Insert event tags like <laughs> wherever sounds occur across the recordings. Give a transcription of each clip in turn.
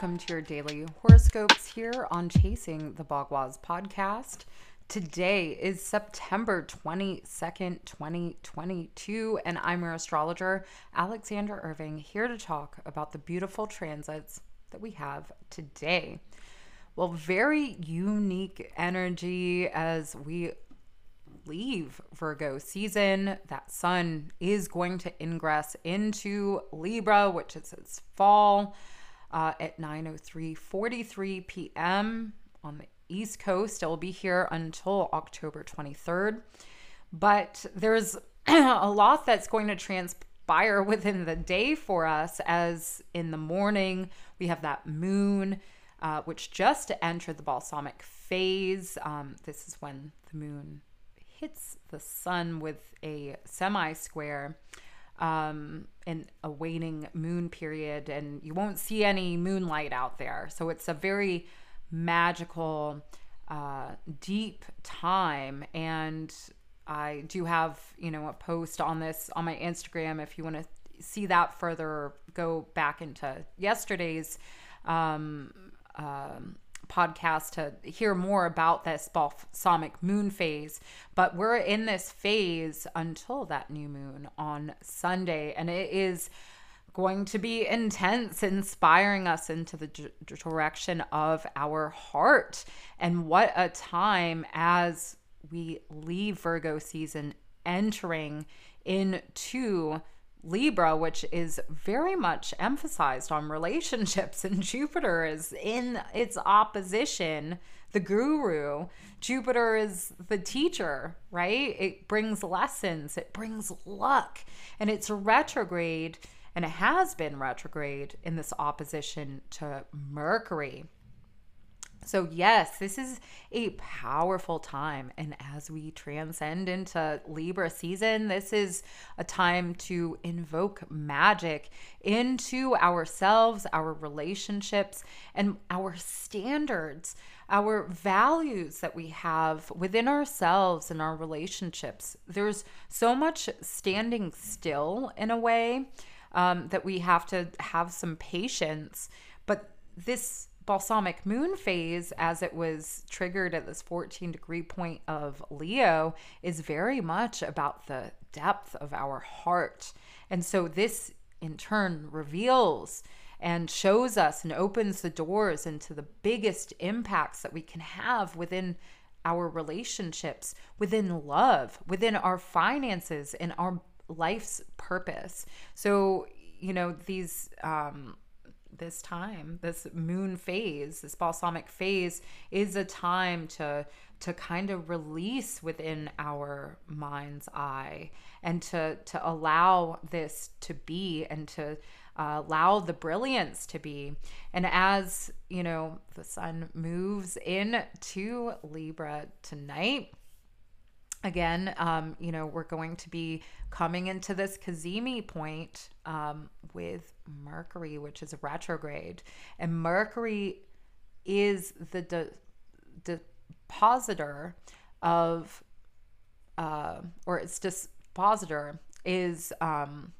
welcome to your daily horoscopes here on Chasing the Bagua's podcast. Today is September 22nd, 2022, and I'm your astrologer, Alexander Irving, here to talk about the beautiful transits that we have today. Well, very unique energy as we leave Virgo season. That sun is going to ingress into Libra, which is its fall uh, at 9:03:43 p.m. on the East Coast. It will be here until October 23rd. But there's <clears throat> a lot that's going to transpire <laughs> within the day for us, as in the morning we have that moon. Uh, which just entered the balsamic phase. Um, this is when the moon hits the sun with a semi square um, in a waning moon period, and you won't see any moonlight out there. So it's a very magical, uh, deep time. And I do have, you know, a post on this on my Instagram if you want to see that further, go back into yesterday's um, um, podcast to hear more about this balsamic moon phase. But we're in this phase until that new moon on Sunday, and it is going to be intense, inspiring us into the d- direction of our heart. And what a time as we leave Virgo season entering into Libra, which is very much emphasized on relationships, <laughs> and Jupiter is in its opposition, the guru. Jupiter is the teacher, right? It brings lessons, it brings luck, and it's retrograde, and it has been retrograde in this opposition to Mercury. So, yes, this is a powerful time. And as we transcend into Libra season, this is a time to invoke magic into ourselves, our relationships, and our standards, our values that we have within ourselves and our relationships. There's so much standing still in a way um, that we have to have some patience. But this balsamic moon phase, as it was triggered at this 14 degree point of Leo, is very much about the depth of our heart. And so this in turn reveals and shows us and opens the doors into the biggest impacts that we can have within our relationships, within love, within our finances, and our life's purpose. So, you know, these um, this time, this moon phase, this balsamic phase is a time to to kind of release within our mind's eye and to to allow this to be and to uh, allow the brilliance to be. And as you know, the sun moves into Libra tonight again, um, you know, we're going to be coming into this Cazimi point um, with Mercury, which is retrograde. And Mercury is the de- depositor of, uh, or its dispositor is um,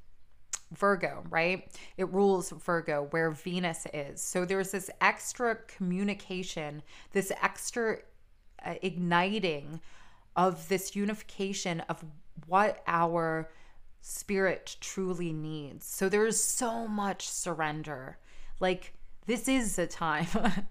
Virgo, right? It rules Virgo where Venus is. So there's this extra communication, this extra uh, igniting of this unification of what our spirit truly needs. So there's so much surrender. Like, this is the time, <laughs>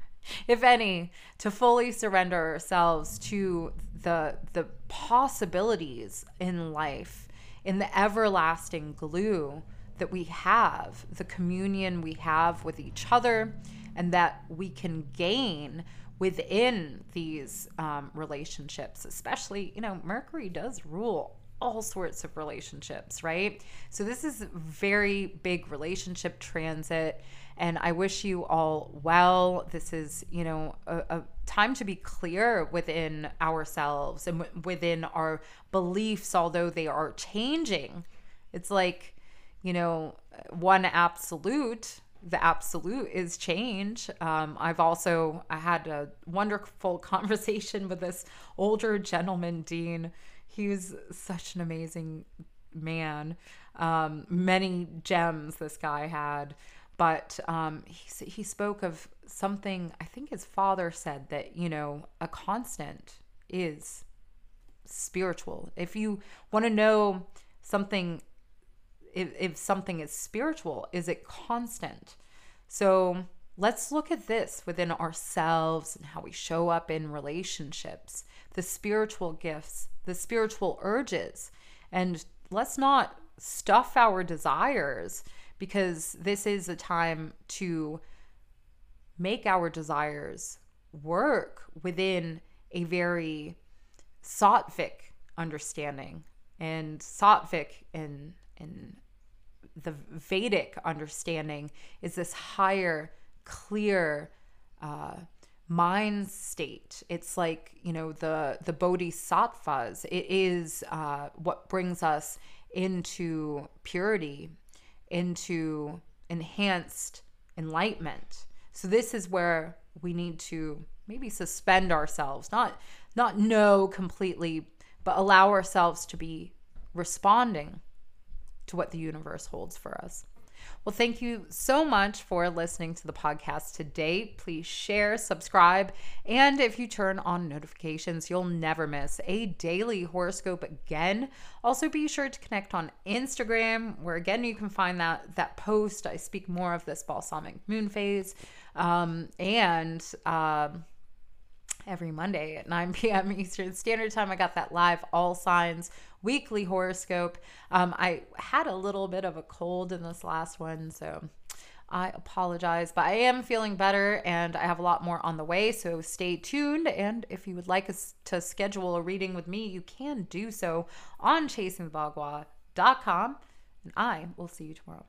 if any, to fully surrender ourselves to the the possibilities in life, in the everlasting glue that we have, the communion we have with each other, and that we can gain within these um, relationships, especially, you know, Mercury does rule all sorts of relationships, right? So this is very big relationship transit and I wish you all well. This is, you know, a, a time to be clear within ourselves and w- within our beliefs although they are changing. It's like, you know, one absolute the absolute is change. Um, I've also I had a wonderful <laughs> conversation with this older gentleman, Dean. He's such an amazing man. Um, many gems this guy had, but um, he, he spoke of something, I think his father said that, you know, a constant is spiritual. If you want to know something, if, if something is spiritual, is it constant? So let's look at this within ourselves and how we show up in relationships, the spiritual gifts, the spiritual urges, and let's not stuff our desires because this is a time to make our desires work within a very sattvic understanding and sattvic in in the Vedic understanding is this higher, clear uh, mind state. It's like you know the the bodhisattvas. It is uh, what brings us into purity into enhanced enlightenment. So this is where we need to maybe suspend ourselves, not not know completely, but allow ourselves to be responding to what the universe holds for us. Well, thank you so much for listening to the podcast today. Please share, subscribe, and if you turn on notifications, you'll never miss a daily horoscope again. Also, be sure to connect on Instagram, where again you can find that that post. I speak more of this balsamic moon phase, um, and. Um, every Monday at 9 <laughs> p.m. Eastern Standard Time. I got that live all signs weekly horoscope. Um, I had a little bit of a cold in this last one, so I apologize, but I am feeling better and I have a lot more on the way. So stay tuned. And if you would like us to schedule a reading with me, you can do so on chasingthebagua.com. And I will see you tomorrow.